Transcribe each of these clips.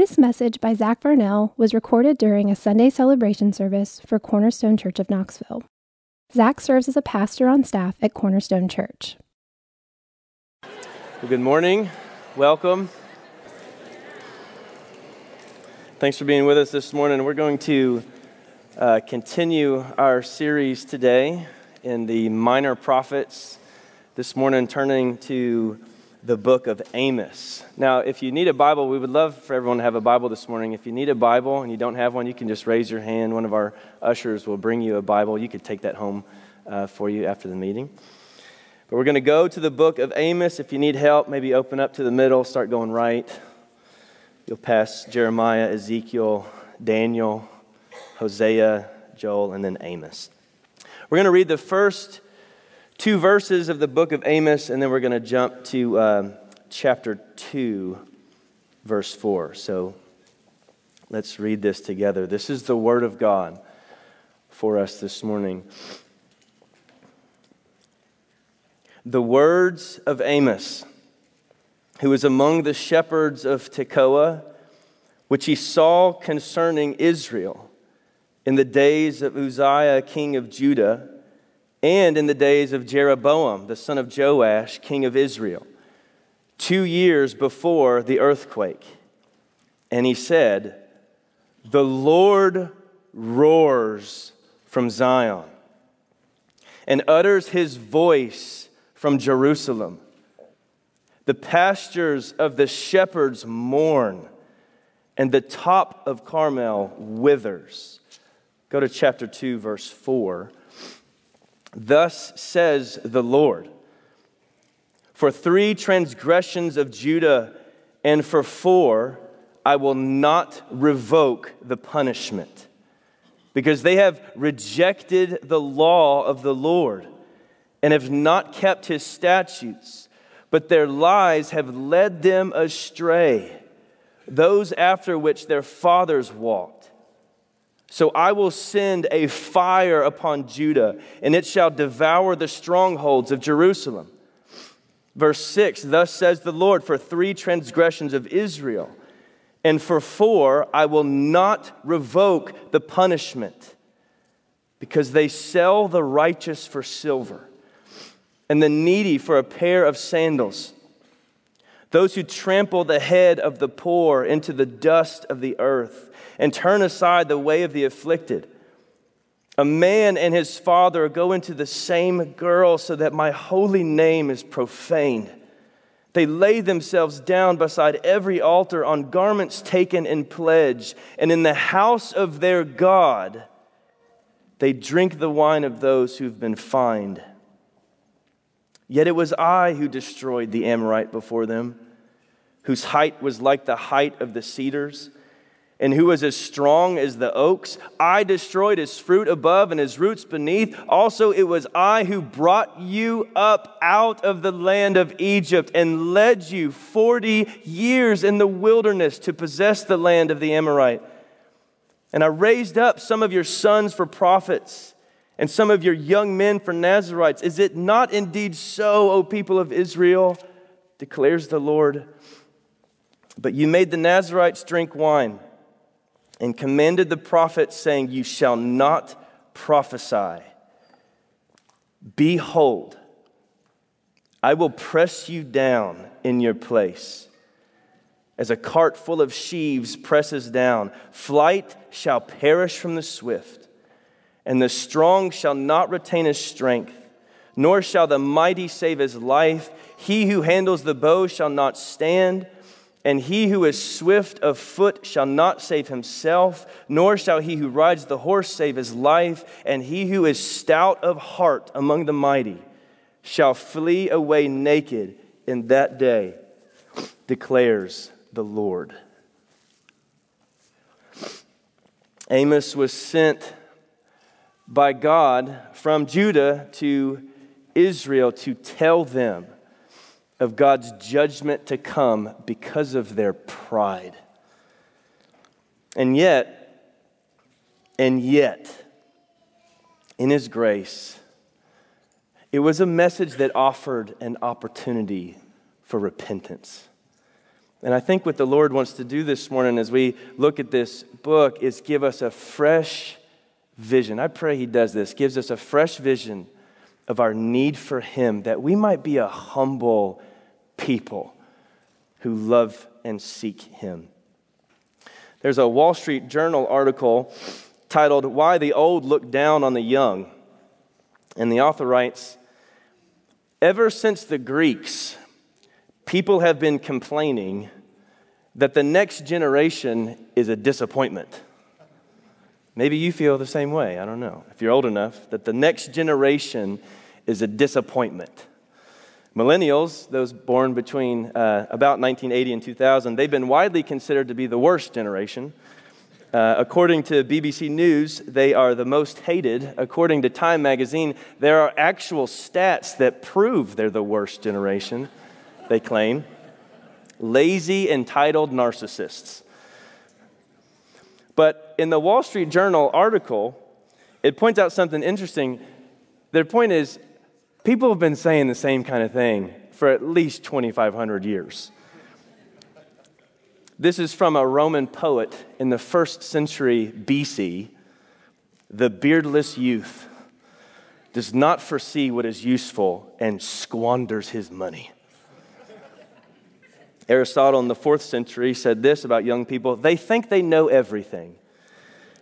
This message by Zach Varnell was recorded during a Sunday celebration service for Cornerstone Church of Knoxville. Zach serves as a pastor on staff at Cornerstone Church. Well, good morning. Welcome. Thanks for being with us this morning. We're going to uh, continue our series today in the Minor Prophets. This morning, turning to the book of Amos. Now, if you need a Bible, we would love for everyone to have a Bible this morning. If you need a Bible and you don't have one, you can just raise your hand. One of our ushers will bring you a Bible. You could take that home uh, for you after the meeting. But we're going to go to the book of Amos. If you need help, maybe open up to the middle, start going right. You'll pass Jeremiah, Ezekiel, Daniel, Hosea, Joel, and then Amos. We're going to read the first two verses of the book of Amos, and then we're going to jump to um, chapter 2, verse 4. So let's read this together. This is the word of God for us this morning. The words of Amos, who was among the shepherds of Tekoa, which he saw concerning Israel in the days of Uzziah, king of Judah and in the days of Jeroboam, the son of Joash, king of Israel, two years before the earthquake. And he said, The Lord roars from Zion and utters his voice from Jerusalem. The pastures of the shepherds mourn, and the top of Carmel withers. Go to chapter 2, verse 4. Thus says the Lord For three transgressions of Judah and for four, I will not revoke the punishment, because they have rejected the law of the Lord and have not kept his statutes, but their lies have led them astray, those after which their fathers walked. So I will send a fire upon Judah, and it shall devour the strongholds of Jerusalem. Verse 6 Thus says the Lord, for three transgressions of Israel, and for four I will not revoke the punishment, because they sell the righteous for silver, and the needy for a pair of sandals. Those who trample the head of the poor into the dust of the earth and turn aside the way of the afflicted. A man and his father go into the same girl so that my holy name is profaned. They lay themselves down beside every altar on garments taken in pledge, and in the house of their God, they drink the wine of those who've been fined. Yet it was I who destroyed the Amorite before them, whose height was like the height of the cedars and who was as strong as the oaks. I destroyed his fruit above and his roots beneath. Also, it was I who brought you up out of the land of Egypt and led you 40 years in the wilderness to possess the land of the Amorite. And I raised up some of your sons for prophets and some of your young men for Nazarites. Is it not indeed so, O people of Israel? declares the Lord. But you made the Nazarites drink wine and commanded the prophets, saying, You shall not prophesy. Behold, I will press you down in your place. As a cart full of sheaves presses down, flight shall perish from the swift, and the strong shall not retain his strength, nor shall the mighty save his life. He who handles the bow shall not stand and he who is swift of foot shall not save himself, nor shall he who rides the horse save his life. And he who is stout of heart among the mighty shall flee away naked in that day, declares the Lord. Amos was sent by God from Judah to Israel to tell them of God's judgment to come because of their pride. And yet, and yet, in His grace, it was a message that offered an opportunity for repentance. And I think what the Lord wants to do this morning as we look at this book is give us a fresh vision. I pray He does this, gives us a fresh vision of our need for Him, that we might be a humble people who love and seek Him. There's a Wall Street Journal article titled, Why the Old Look Down on the Young. And the author writes, Ever since the Greeks, people have been complaining that the next generation is a disappointment. Maybe you feel the same way. I don't know. If you're old enough, that the next generation is a disappointment. Millennials, those born between uh, about 1980 and 2000, they've been widely considered to be the worst generation. Uh, according to BBC News, they are the most hated. According to Time magazine, there are actual stats that prove they're the worst generation they claim lazy, entitled narcissists. But in the Wall Street Journal article, it points out something interesting. Their point is people have been saying the same kind of thing for at least 2,500 years. This is from a Roman poet in the first century BC. The beardless youth does not foresee what is useful and squanders his money. Aristotle in the fourth century said this about young people they think they know everything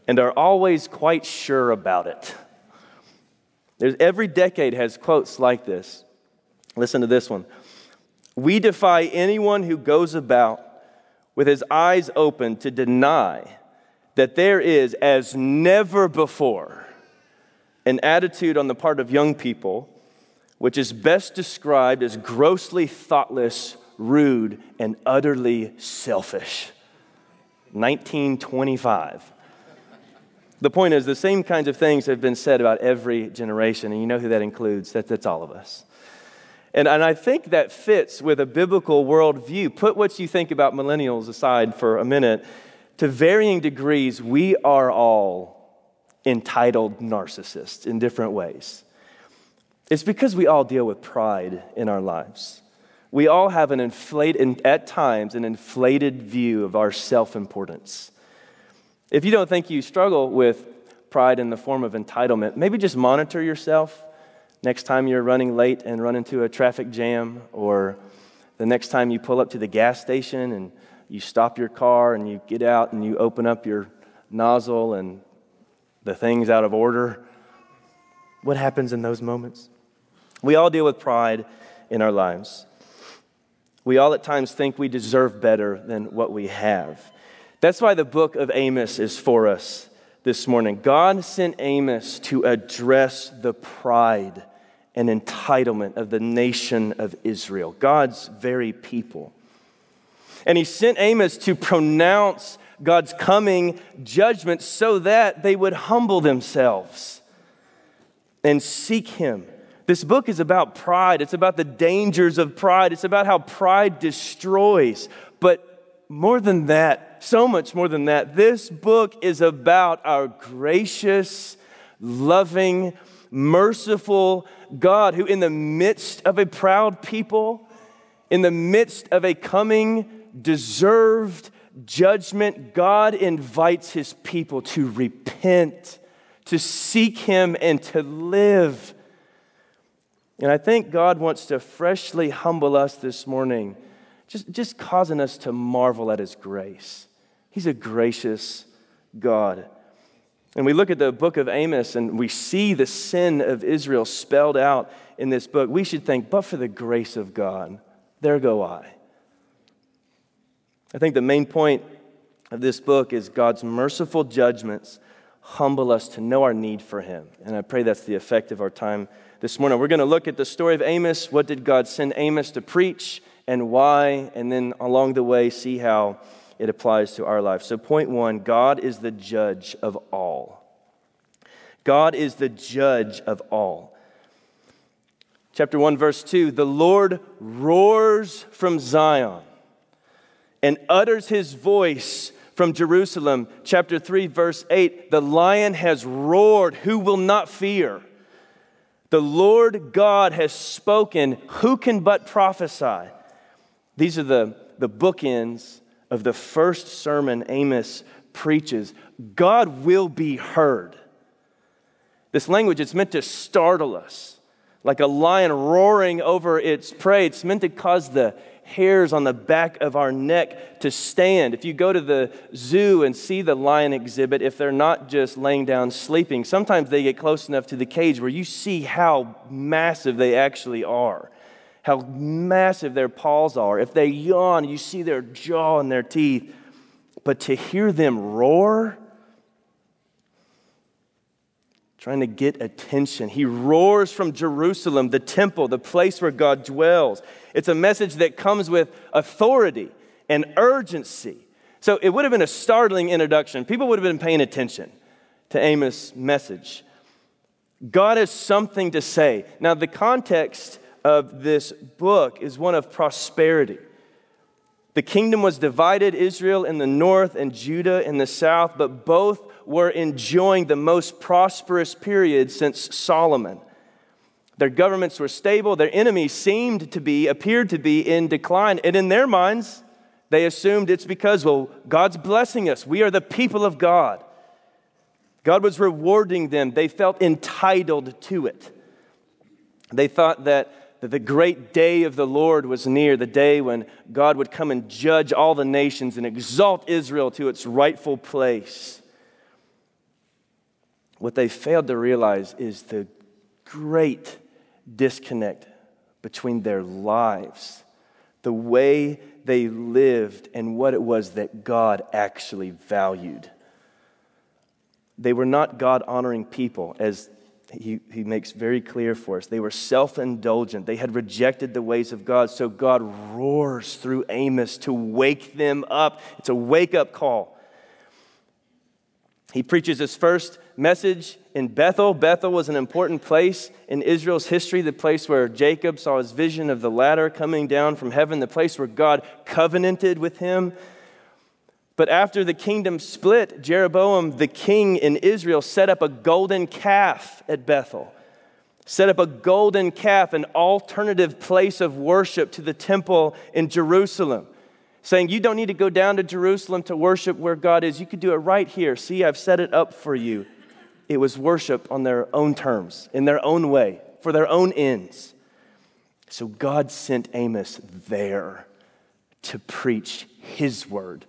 and are always quite sure about it. There's, every decade has quotes like this. Listen to this one. We defy anyone who goes about with his eyes open to deny that there is, as never before, an attitude on the part of young people which is best described as grossly thoughtless rude, and utterly selfish. 1925. The point is, the same kinds of things have been said about every generation, and you know who that includes. That, that's all of us. And, and I think that fits with a biblical worldview. Put what you think about millennials aside for a minute. To varying degrees, we are all entitled narcissists in different ways. It's because we all deal with pride in our lives we all have an inflated, at times, an inflated view of our self importance. If you don't think you struggle with pride in the form of entitlement, maybe just monitor yourself next time you're running late and run into a traffic jam, or the next time you pull up to the gas station and you stop your car and you get out and you open up your nozzle and the thing's out of order. What happens in those moments? We all deal with pride in our lives. We all at times think we deserve better than what we have. That's why the book of Amos is for us this morning. God sent Amos to address the pride and entitlement of the nation of Israel, God's very people. And he sent Amos to pronounce God's coming judgment so that they would humble themselves and seek him this book is about pride. It's about the dangers of pride. It's about how pride destroys. But more than that, so much more than that, this book is about our gracious, loving, merciful God who, in the midst of a proud people, in the midst of a coming, deserved judgment, God invites his people to repent, to seek him, and to live. And I think God wants to freshly humble us this morning, just, just causing us to marvel at His grace. He's a gracious God. And we look at the book of Amos and we see the sin of Israel spelled out in this book. We should think, but for the grace of God, there go I. I think the main point of this book is God's merciful judgments humble us to know our need for Him. And I pray that's the effect of our time this morning. We're going to look at the story of Amos. What did God send Amos to preach and why? And then along the way, see how it applies to our life. So, point one God is the judge of all. God is the judge of all. Chapter 1, verse 2 The Lord roars from Zion and utters his voice from Jerusalem. Chapter 3, verse 8 The lion has roared, who will not fear? The Lord God has spoken. Who can but prophesy? These are the the bookends of the first sermon Amos preaches. God will be heard. This language, is meant to startle us. Like a lion roaring over its prey, it's meant to cause the hairs on the back of our neck to stand. If you go to the zoo and see the lion exhibit, if they're not just laying down sleeping, sometimes they get close enough to the cage where you see how massive they actually are, how massive their paws are. If they yawn, you see their jaw and their teeth. But to hear them roar, trying to get attention. He roars from Jerusalem, the temple, the place where God dwells. It's a message that comes with authority and urgency. So it would have been a startling introduction. People would have been paying attention to Amos' message. God has something to say. Now, the context of this book is one of prosperity. The kingdom was divided Israel in the north and Judah in the south, but both were enjoying the most prosperous period since Solomon. Their governments were stable, their enemies seemed to be, appeared to be in decline, and in their minds, they assumed it's because, well, God's blessing us. We are the people of God. God was rewarding them. They felt entitled to it. They thought that, that the great day of the Lord was near, the day when God would come and judge all the nations and exalt Israel to its rightful place. What they failed to realize is the great disconnect between their lives, the way they lived, and what it was that God actually valued. They were not God honoring people, as he, he makes very clear for us. They were self indulgent. They had rejected the ways of God. So God roars through Amos to wake them up. It's a wake up call. He preaches his first message in Bethel. Bethel was an important place in Israel's history, the place where Jacob saw his vision of the ladder coming down from heaven, the place where God covenanted with him. But after the kingdom split, Jeroboam, the king in Israel, set up a golden calf at Bethel. Set up a golden calf, an alternative place of worship to the temple in Jerusalem saying, You don't need to go down to Jerusalem to worship where God is. You could do it right here. See, I've set it up for you. It was worship on their own terms, in their own way, for their own ends. So God sent Amos there to preach his word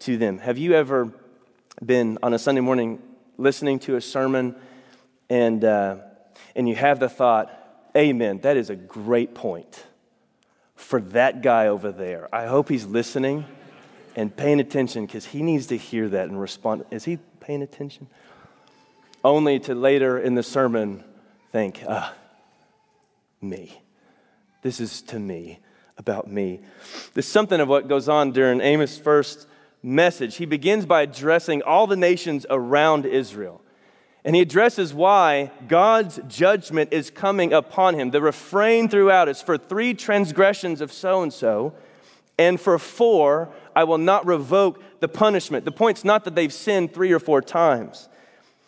to them. Have you ever been on a Sunday morning listening to a sermon and, uh, and you have the thought, Amen, that is a great point for that guy over there. I hope he's listening and paying attention because he needs to hear that and respond. Is he paying attention? Only to later in the sermon think, ah, me. This is to me, about me. There's something of what goes on during Amos' first message. He begins by addressing all the nations around Israel. And he addresses why God's judgment is coming upon him. The refrain throughout is for three transgressions of so and so, and for four, I will not revoke the punishment. The point's not that they've sinned three or four times.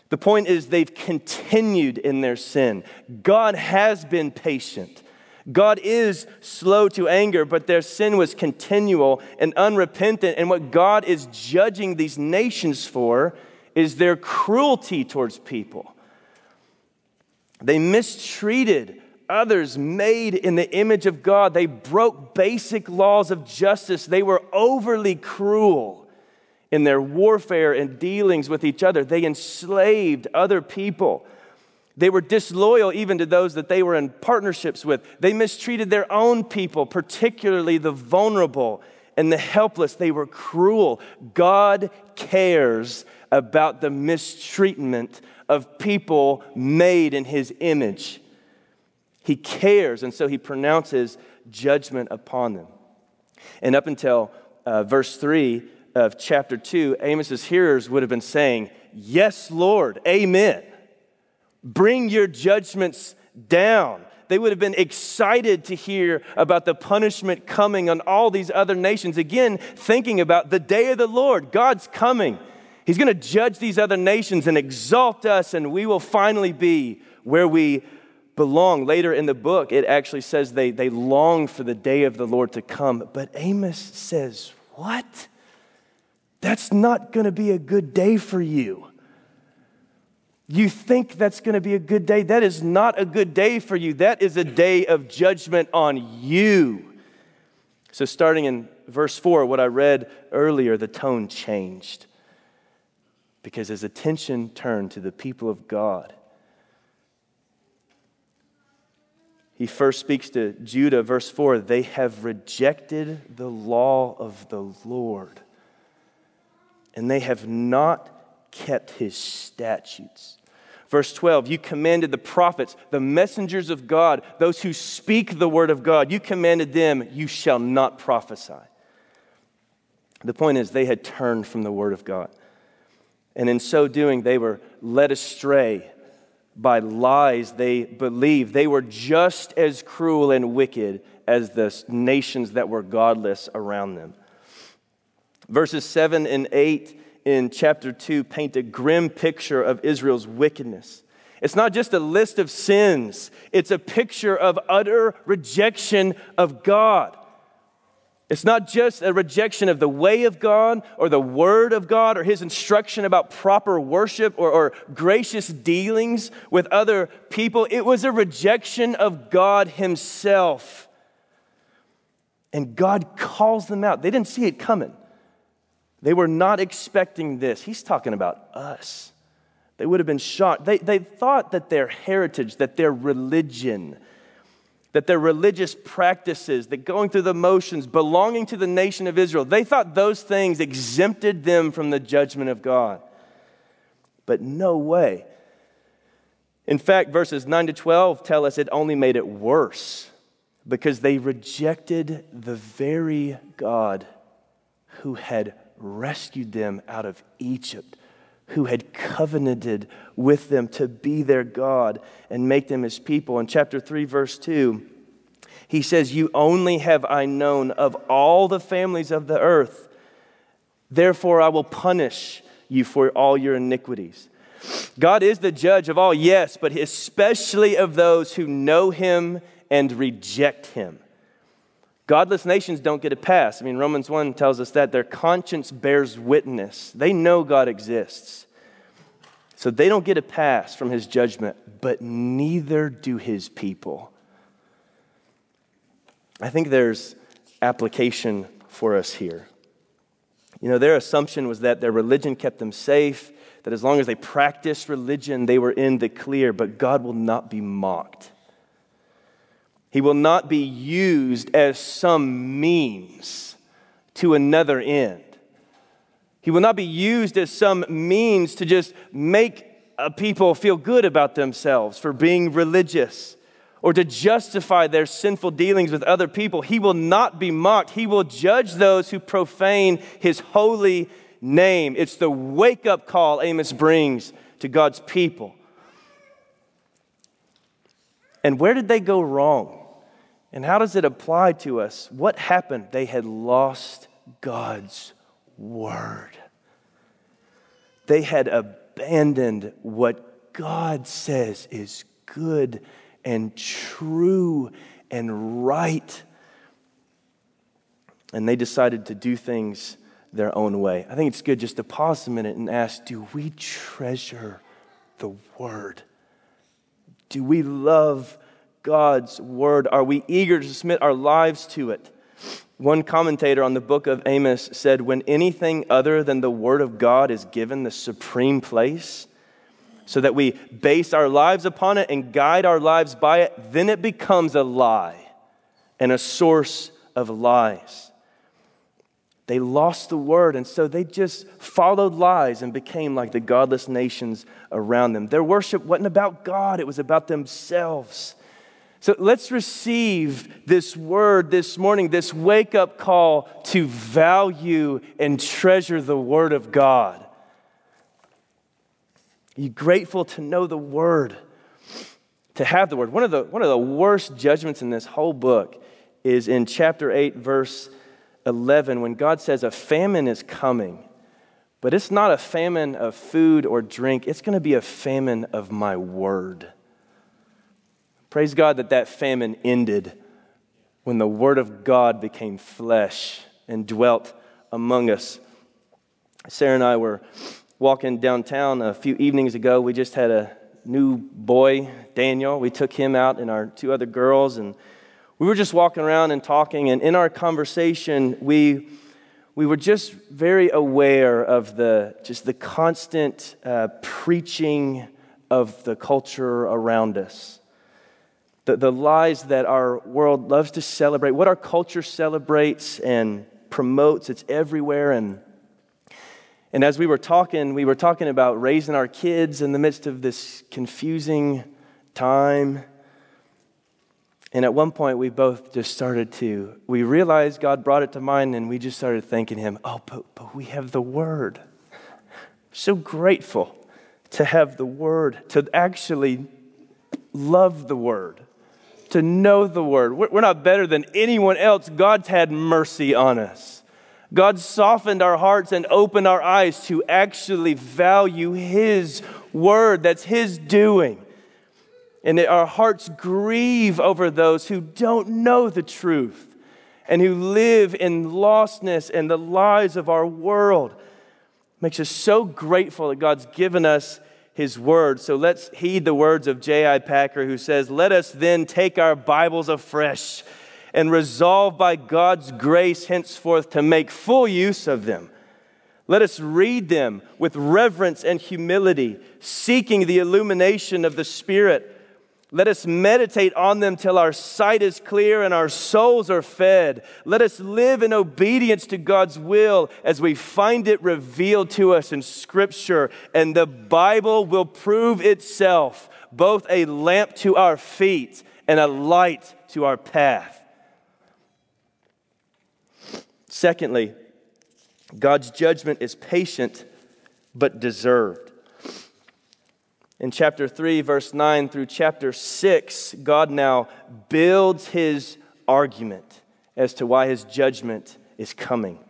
The point is they've continued in their sin. God has been patient. God is slow to anger, but their sin was continual and unrepentant. And what God is judging these nations for is their cruelty towards people. They mistreated others made in the image of God. They broke basic laws of justice. They were overly cruel in their warfare and dealings with each other. They enslaved other people. They were disloyal even to those that they were in partnerships with. They mistreated their own people, particularly the vulnerable and the helpless. They were cruel. God cares about the mistreatment of people made in his image. He cares, and so he pronounces judgment upon them. And up until uh, verse 3 of chapter 2, Amos's hearers would have been saying, Yes, Lord, amen. Bring your judgments down. They would have been excited to hear about the punishment coming on all these other nations. Again, thinking about the day of the Lord, God's coming. He's going to judge these other nations and exalt us, and we will finally be where we belong. Later in the book, it actually says they, they long for the day of the Lord to come. But Amos says, What? That's not going to be a good day for you. You think that's going to be a good day. That is not a good day for you. That is a day of judgment on you. So, starting in verse 4, what I read earlier, the tone changed. Because his attention turned to the people of God He first speaks to Judah, verse 4 they have rejected the law of the Lord, and they have not kept his statutes. Verse 12, you commanded the prophets, the messengers of God, those who speak the word of God, you commanded them, you shall not prophesy. The point is, they had turned from the word of God. And in so doing, they were led astray by lies they believed. They were just as cruel and wicked as the nations that were godless around them. Verses 7 and 8 in chapter 2 paint a grim picture of Israel's wickedness. It's not just a list of sins, it's a picture of utter rejection of God. It's not just a rejection of the way of God or the word of God or his instruction about proper worship or, or, gracious dealings with other people. It was a rejection of God himself. And God calls them out. They didn't see it coming, they were not expecting this. He's talking about us. They would have been shocked. They, they thought that their heritage, that their religion, that their religious practices, that going through the motions, belonging to the nation of Israel, they thought those things exempted them from the judgment of God. But no way. In fact, verses 9 to 12 tell us it only made it worse because they rejected the very God who had rescued them out of Egypt who had covenanted with them to be their God and make them his people. In chapter 3, verse 2, he says, You only have I known of all the families of the earth. Therefore, I will punish you for all your iniquities. God is the judge of all, yes, but especially of those who know him and reject him. Godless nations don't get a pass. I mean, Romans 1 tells us that their conscience bears witness. They know God exists. So they don't get a pass from his judgment, but neither do his people. I think there's application for us here. You know, their assumption was that their religion kept them safe, that as long as they practiced religion, they were in the clear, but God will not be mocked. He will not be used as some means to another end. He will not be used as some means to just make people feel good about themselves for being religious or to justify their sinful dealings with other people. He will not be mocked. He will judge those who profane his holy name. It's the wake up call Amos brings to God's people. And where did they go wrong? And how does it apply to us? What happened? They had lost God's word. They had abandoned what God says is good and true and right. And they decided to do things their own way. I think it's good just to pause a minute and ask do we treasure the word? Do we love God's word? Are we eager to submit our lives to it? One commentator on the book of Amos said, When anything other than the word of God is given the supreme place, so that we base our lives upon it and guide our lives by it, then it becomes a lie and a source of lies. They lost the word, and so they just followed lies and became like the godless nations around them. Their worship wasn't about God, it was about themselves. So let's receive this word this morning, this wake up call to value and treasure the word of God. Are you grateful to know the word? To have the word. One of the, one of the worst judgments in this whole book is in chapter 8, verse 11, when God says a famine is coming. But it's not a famine of food or drink, it's going to be a famine of my word. Praise God that that famine ended when the Word of God became flesh and dwelt among us. Sarah and I were walking downtown a few evenings ago. We just had a new boy, Daniel. We took him out and our two other girls, and we were just walking around and talking. And in our conversation, we we were just very aware of the just the constant uh, preaching of the culture around us the, the lies that our world loves to celebrate what our culture celebrates and promotes it's everywhere. And and as we were talking we were talking about raising our kids in the midst of this confusing time. And at one point, we both just started to, we realized God brought it to mind, and we just started thanking Him, oh, but, but we have the Word. So grateful to have the Word, to actually love the Word, to know the Word. We're not better than anyone else. God's had mercy on us. God softened our hearts and opened our eyes to actually value His Word. That's His doing. And our hearts grieve over those who don't know the truth and who live in lostness and the lies of our world. Makes us so grateful that God's given us his word. So let's heed the words of J.I. Packer, who says, Let us then take our Bibles afresh and resolve by God's grace henceforth to make full use of them. Let us read them with reverence and humility, seeking the illumination of the Spirit let us meditate on them till our sight is clear and our souls are fed. Let us live in obedience to God's will as we find it revealed to us in Scripture. And the Bible will prove itself both a lamp to our feet and a light to our path. Secondly, God's judgment is patient but deserved. In chapter 3, verse 9 through chapter 6, God now builds his argument as to why his judgment is coming.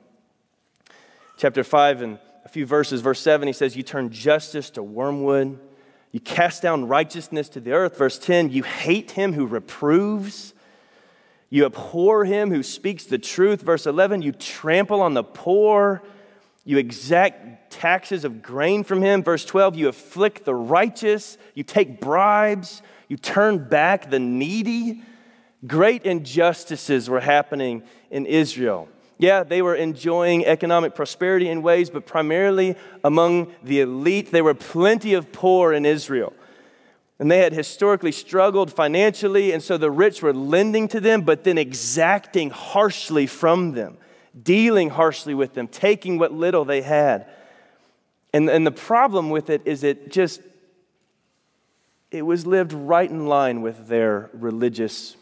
Chapter 5 and a few verses, verse 7, he says, You turn justice to wormwood, you cast down righteousness to the earth. Verse 10, you hate him who reproves. You abhor him who speaks the truth. Verse 11, you trample on the poor. You exact taxes of grain from him. Verse 12, you afflict the righteous. You take bribes. You turn back the needy. Great injustices were happening in Israel. Yeah, they were enjoying economic prosperity in ways, but primarily among the elite. There were plenty of poor in Israel. And they had historically struggled financially, and so the rich were lending to them, but then exacting harshly from them dealing harshly with them, taking what little they had. And, and the problem with it is it just, it was lived right in line with their religious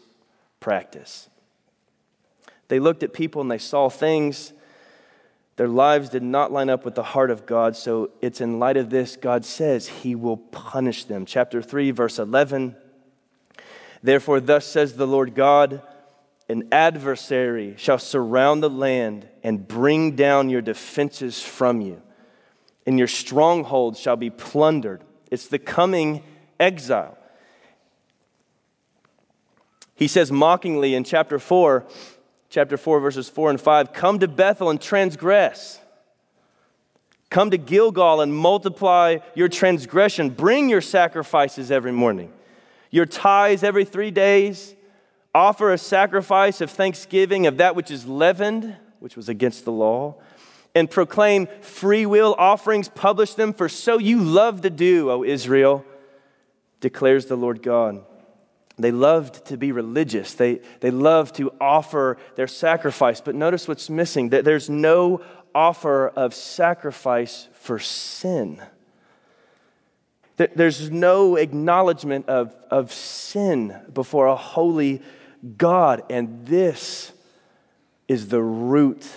practice. They looked at people and they saw things. Their lives did not line up with the heart of God. So it's in light of this, God says he will punish them. Chapter 3, verse 11. Therefore, thus says the Lord God an adversary shall surround the land and bring down your defenses from you, and your strongholds shall be plundered. It's the coming exile. He says mockingly in chapter 4, chapter 4, verses 4 and 5 Come to Bethel and transgress. Come to Gilgal and multiply your transgression. Bring your sacrifices every morning, your tithes every three days offer a sacrifice of thanksgiving of that which is leavened, which was against the law, and proclaim free will offerings, publish them, for so you love to do, O Israel, declares the Lord God. They loved to be religious. They, they loved to offer their sacrifice. But notice what's missing that there's no offer of sacrifice for sin. There's no acknowledgement of, of sin before a holy God. And this is the root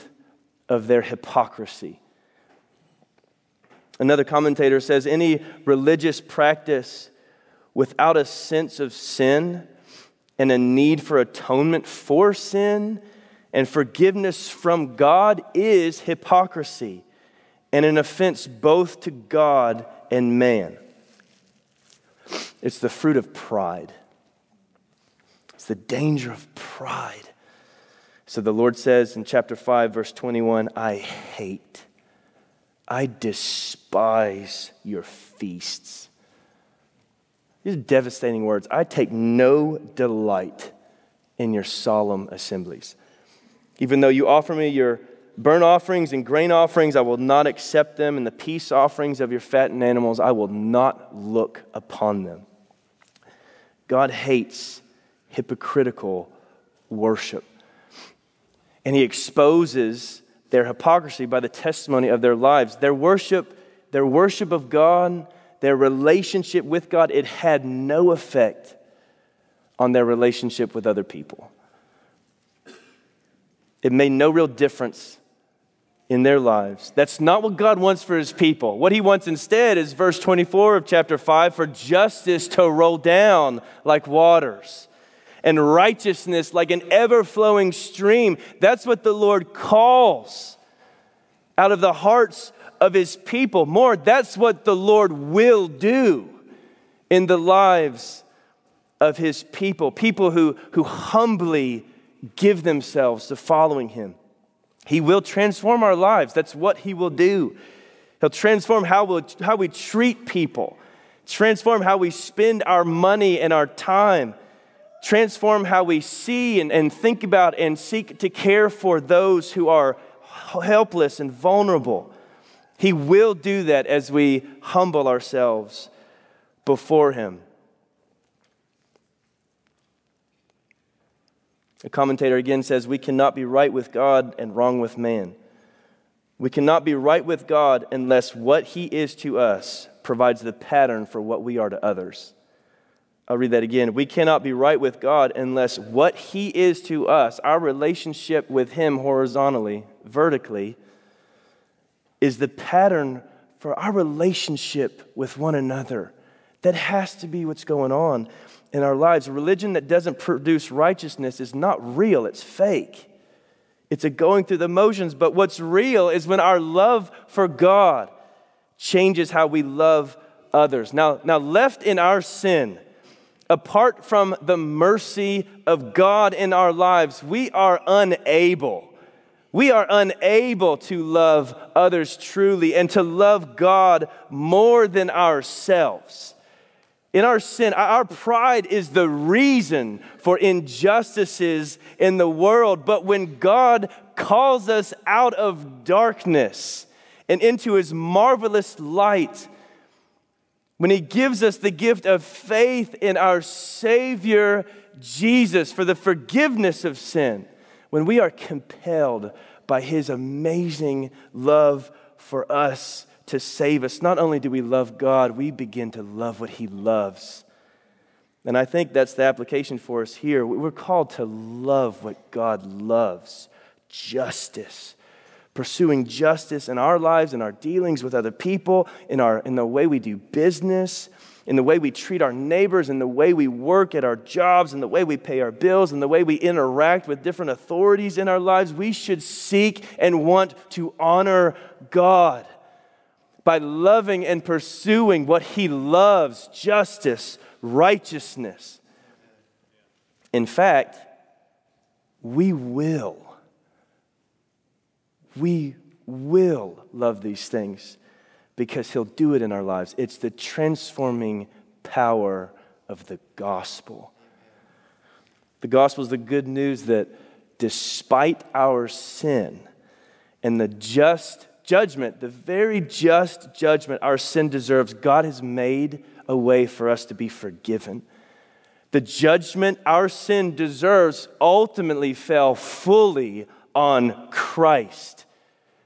of their hypocrisy. Another commentator says any religious practice without a sense of sin and a need for atonement for sin and forgiveness from God is hypocrisy and an offense both to God and man. It's the fruit of pride. It's the danger of pride. So the Lord says in chapter 5, verse 21 I hate, I despise your feasts. These are devastating words. I take no delight in your solemn assemblies. Even though you offer me your burnt offerings and grain offerings, I will not accept them, and the peace offerings of your fattened animals, I will not look upon them. God hates hypocritical worship. And he exposes their hypocrisy by the testimony of their lives. Their worship, their worship of God, their relationship with God, it had no effect on their relationship with other people. It made no real difference in their lives. That's not what God wants for his people. What he wants instead is verse 24 of chapter 5 for justice to roll down like waters and righteousness like an ever flowing stream. That's what the Lord calls out of the hearts of his people. More, that's what the Lord will do in the lives of his people, people who, who humbly give themselves to following him. He will transform our lives. That's what he will do. He'll transform how, we we'll, how we treat people, transform how we spend our money and our time, transform how we see and, and think about and seek to care for those who are helpless and vulnerable. He will do that as we humble ourselves before Him. A commentator again says, We cannot be right with God and wrong with man. We cannot be right with God unless what He is to us provides the pattern for what we are to others. I'll read that again. We cannot be right with God unless what He is to us, our relationship with Him horizontally, vertically, is the pattern for our relationship with one another. That has to be what's going on in our lives. Religion that doesn't produce righteousness is not real, it's fake. It's a going through the motions, but what's real is when our love for God changes how we love others. Now, now left in our sin, apart from the mercy of God in our lives, we are unable. We are unable to love others truly and to love God more than ourselves. In our sin, our pride is the reason for injustices in the world. But when God calls us out of darkness and into his marvelous light, when he gives us the gift of faith in our Savior Jesus for the forgiveness of sin, when we are compelled by his amazing love for us to save us, not only do we love God, we begin to love what He loves. And I think that's the application for us here. We're called to love what God loves justice. Pursuing justice in our lives, in our dealings with other people, in, our, in the way we do business, in the way we treat our neighbors, in the way we work at our jobs, in the way we pay our bills, in the way we interact with different authorities in our lives. We should seek and want to honor God by loving and pursuing what he loves justice, righteousness. In fact, we will. We will love these things because he'll do it in our lives. It's the transforming power of the gospel. The gospel is the good news that despite our sin and the just judgment, the very just judgment our sin deserves, God has made a way for us to be forgiven. The judgment our sin deserves ultimately fell fully on Christ,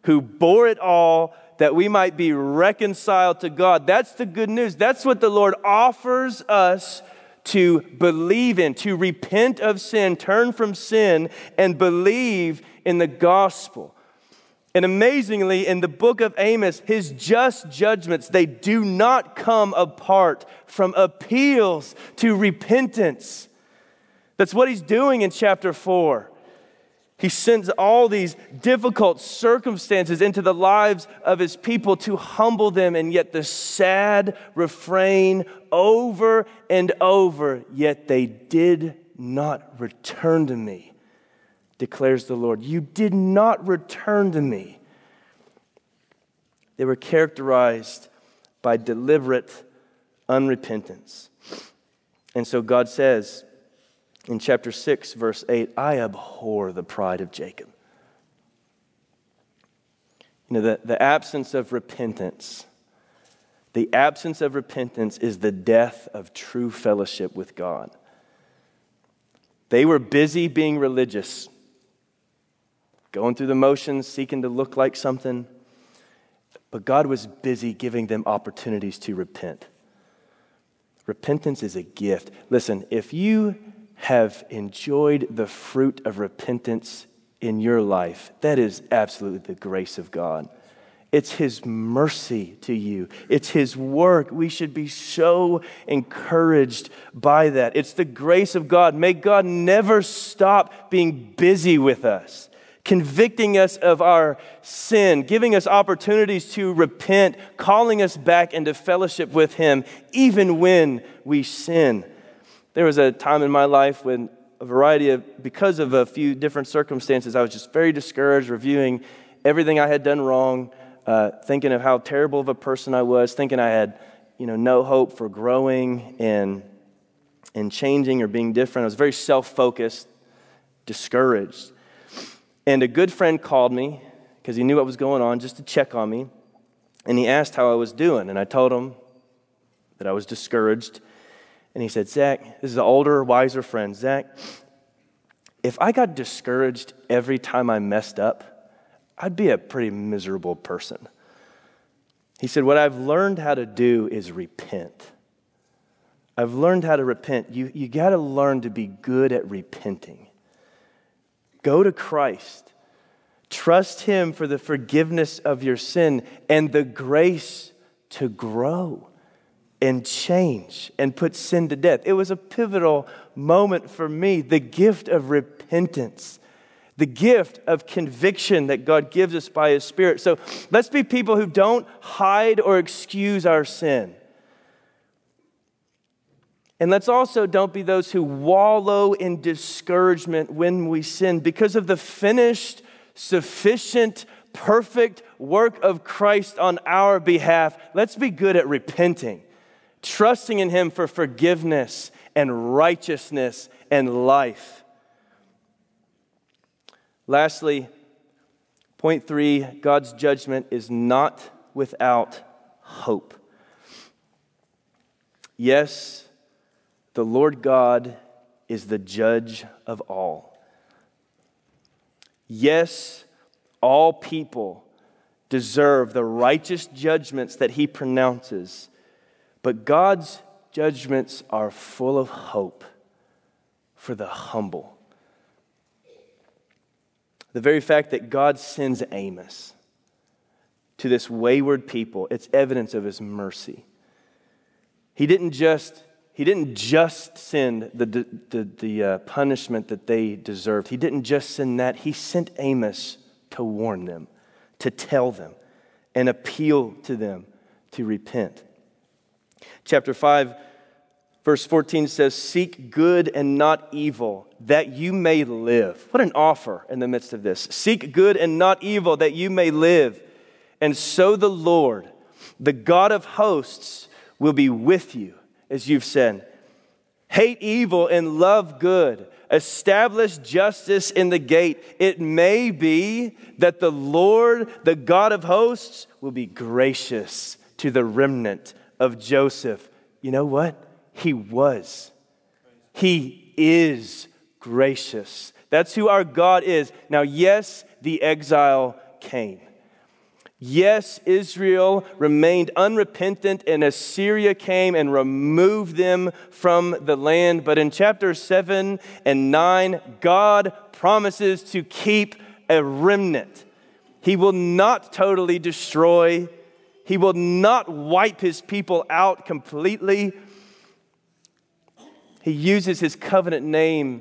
who bore it all that we might be reconciled to God. That's the good news. That's what the Lord offers us to believe in, to repent of sin, turn from sin, and believe in the gospel. And amazingly, in the book of Amos, his just judgments, they do not come apart from appeals to repentance. That's what he's doing in chapter 4. He sends all these difficult circumstances into the lives of his people to humble them, and yet the sad refrain over and over, yet they did not return to me, declares the Lord. You did not return to me. They were characterized by deliberate unrepentance. And so God says in chapter 6, verse 8, I abhor the pride of Jacob. You know, the, the absence of repentance, the absence of repentance is the death of true fellowship with God. They were busy being religious, going through the motions, seeking to look like something. But God was busy giving them opportunities to repent. Repentance is a gift. Listen, if you have enjoyed the fruit of repentance in your life, that is absolutely the grace of God. It's His mercy to you. It's His work. We should be so encouraged by that. It's the grace of God. May God never stop being busy with us convicting us of our sin, giving us opportunities to repent, calling us back into fellowship with Him, even when we sin. There was a time in my life when a variety of, because of a few different circumstances, I was just very discouraged, reviewing everything I had done wrong, uh, thinking of how terrible of a person I was, thinking I had, you know, no hope for growing and, and changing or being different. I was very self focused, discouraged. And a good friend called me because he knew what was going on just to check on me. And he asked how I was doing. And I told him that I was discouraged. And he said, Zach, this is an older, wiser friend. Zach, if I got discouraged every time I messed up, I'd be a pretty miserable person. He said, What I've learned how to do is repent. I've learned how to repent. You, you got to learn to be good at repenting. Go to Christ. Trust Him for the forgiveness of your sin and the grace to grow and change and put sin to death. It was a pivotal moment for me, the gift of repentance, the gift of conviction that God gives us by His Spirit. So let's be people who don't hide or excuse our sin. And let's also don't be those who wallow in discouragement when we sin because of the finished, sufficient, perfect work of Christ on our behalf. Let's be good at repenting, trusting in Him for forgiveness and righteousness and life. Lastly, point three God's judgment is not without hope. Yes, the Lord God is the judge of all. Yes, all people deserve the righteous judgments that he pronounces, but God's judgments are full of hope for the humble. The very fact that God sends Amos to this wayward people, it's evidence of his mercy. He didn't just he didn't just send the, the, the uh, punishment that they deserved. He didn't just send that. He sent Amos to warn them, to tell them, and appeal to them to repent. Chapter 5, verse 14 says, Seek good and not evil, that you may live. What an offer in the midst of this. Seek good and not evil, that you may live. And so the Lord, the God of hosts, will be with you as you've said. Hate evil and love good. Establish justice in the gate. It may be that the Lord, the God of hosts, will be gracious to the remnant of Joseph. You know what? He was. He is gracious. That's who our God is. Now, yes, the exile came. Yes, Israel remained unrepentant, and Assyria came and removed them from the land. But in chapter 7 and 9, God promises to keep a remnant. He will not totally destroy, He will not wipe His people out completely. He uses His covenant name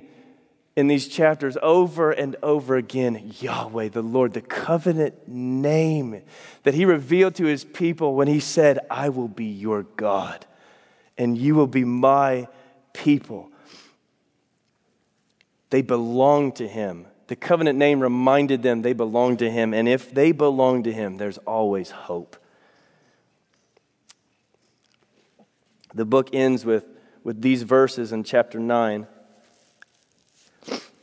in these chapters over and over again Yahweh, the Lord, the covenant name that he revealed to his people when he said, I will be your God and you will be my people. They belong to him. The covenant name reminded them they belong to him. And if they belong to him, there's always hope. The book ends with, with these verses in chapter 9,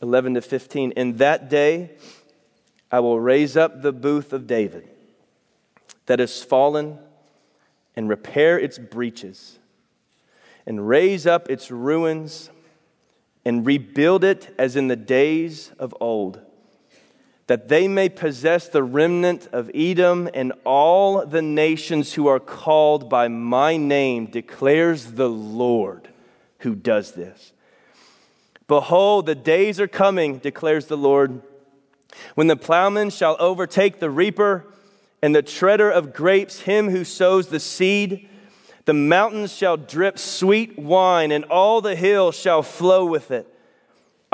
11 to 15. In that day, I will raise up the booth of David that has fallen and repair its breaches and raise up its ruins and rebuild it as in the days of old, that they may possess the remnant of Edom and all the nations who are called by my name, declares the Lord who does this. Behold, the days are coming, declares the Lord, when the plowman shall overtake the reaper and the treader of grapes, him who sows the seed. The mountains shall drip sweet wine, and all the hills shall flow with it.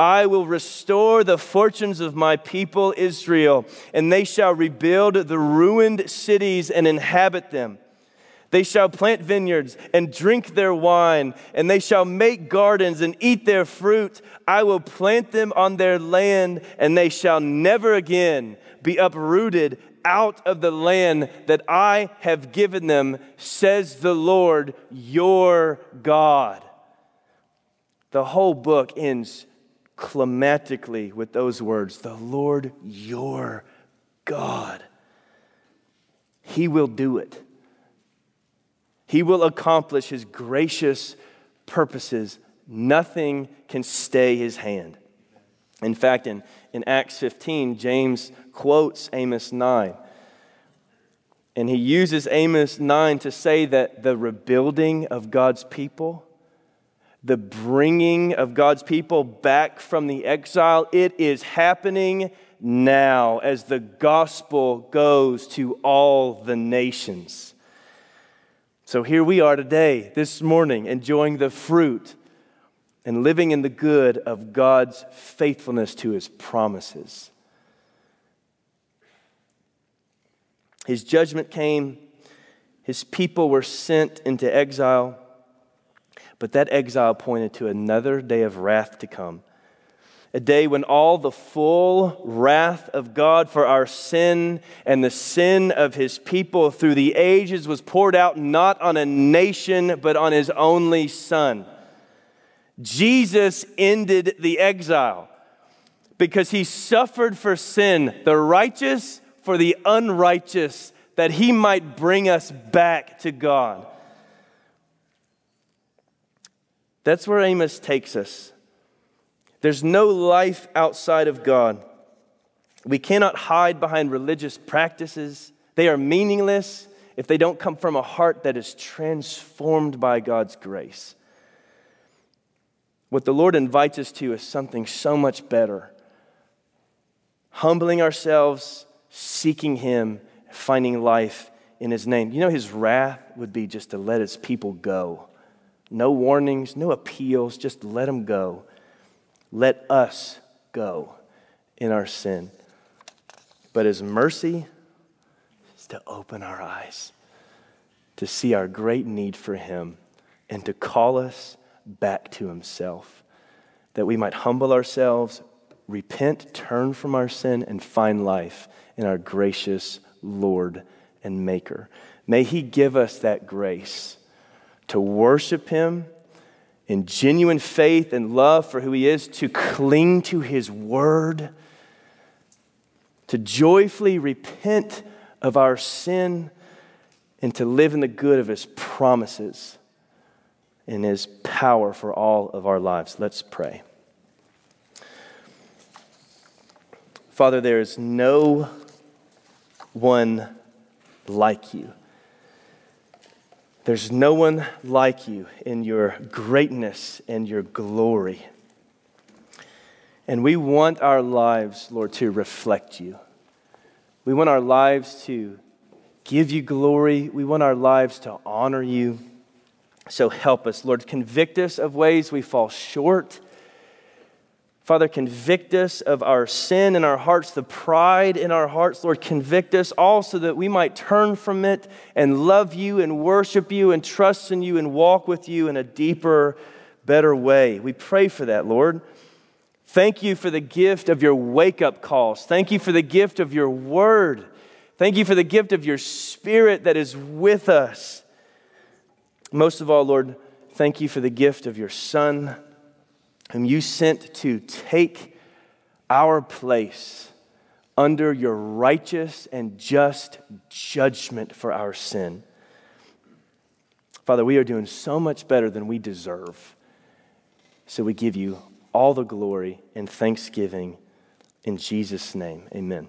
I will restore the fortunes of my people Israel, and they shall rebuild the ruined cities and inhabit them. They shall plant vineyards and drink their wine, and they shall make gardens and eat their fruit. I will plant them on their land, and they shall never again be uprooted out of the land that I have given them, says the Lord your God. The whole book ends climatically with those words The Lord your God. He will do it. He will accomplish his gracious purposes. Nothing can stay his hand. In fact, in, in Acts 15, James quotes Amos 9. And he uses Amos 9 to say that the rebuilding of God's people, the bringing of God's people back from the exile, it is happening now as the gospel goes to all the nations. So here we are today, this morning, enjoying the fruit and living in the good of God's faithfulness to his promises. His judgment came, his people were sent into exile, but that exile pointed to another day of wrath to come. A day when all the full wrath of God for our sin and the sin of his people through the ages was poured out not on a nation, but on his only son. Jesus ended the exile because he suffered for sin, the righteous for the unrighteous, that he might bring us back to God. That's where Amos takes us. There's no life outside of God. We cannot hide behind religious practices. They are meaningless if they don't come from a heart that is transformed by God's grace. What the Lord invites us to is something so much better. Humbling ourselves, seeking Him, finding life in His name. You know, His wrath would be just to let His people go. No warnings, no appeals, just let them go. Let us go in our sin. But His mercy is to open our eyes, to see our great need for Him, and to call us back to himself, that we might humble ourselves, repent, turn from our sin, and find life in our gracious Lord and Maker. May he give us that grace to worship him in genuine faith and love for who he is, to cling to his word, to joyfully repent of our sin, and to live in the good of his promises in his power for all of our lives. Let's pray. Father, there is no one like you. There's no one like you in your greatness and your glory. And we want our lives, Lord, to reflect you. We want our lives to give you glory. We want our lives to honor you. So help us, Lord. Convict us of ways we fall short. Father, convict us of our sin in our hearts, the pride in our hearts. Lord, convict us also that we might turn from it and love you and worship you and trust in you and walk with you in a deeper, better way. We pray for that, Lord. Thank you for the gift of your wake up calls. Thank you for the gift of your word. Thank you for the gift of your spirit that is with us. Most of all, Lord, thank you for the gift of your son, whom you sent to take our place under your righteous and just judgment for our sin. Father, we are doing so much better than we deserve. So we give you all the glory and thanksgiving in Jesus' name. Amen.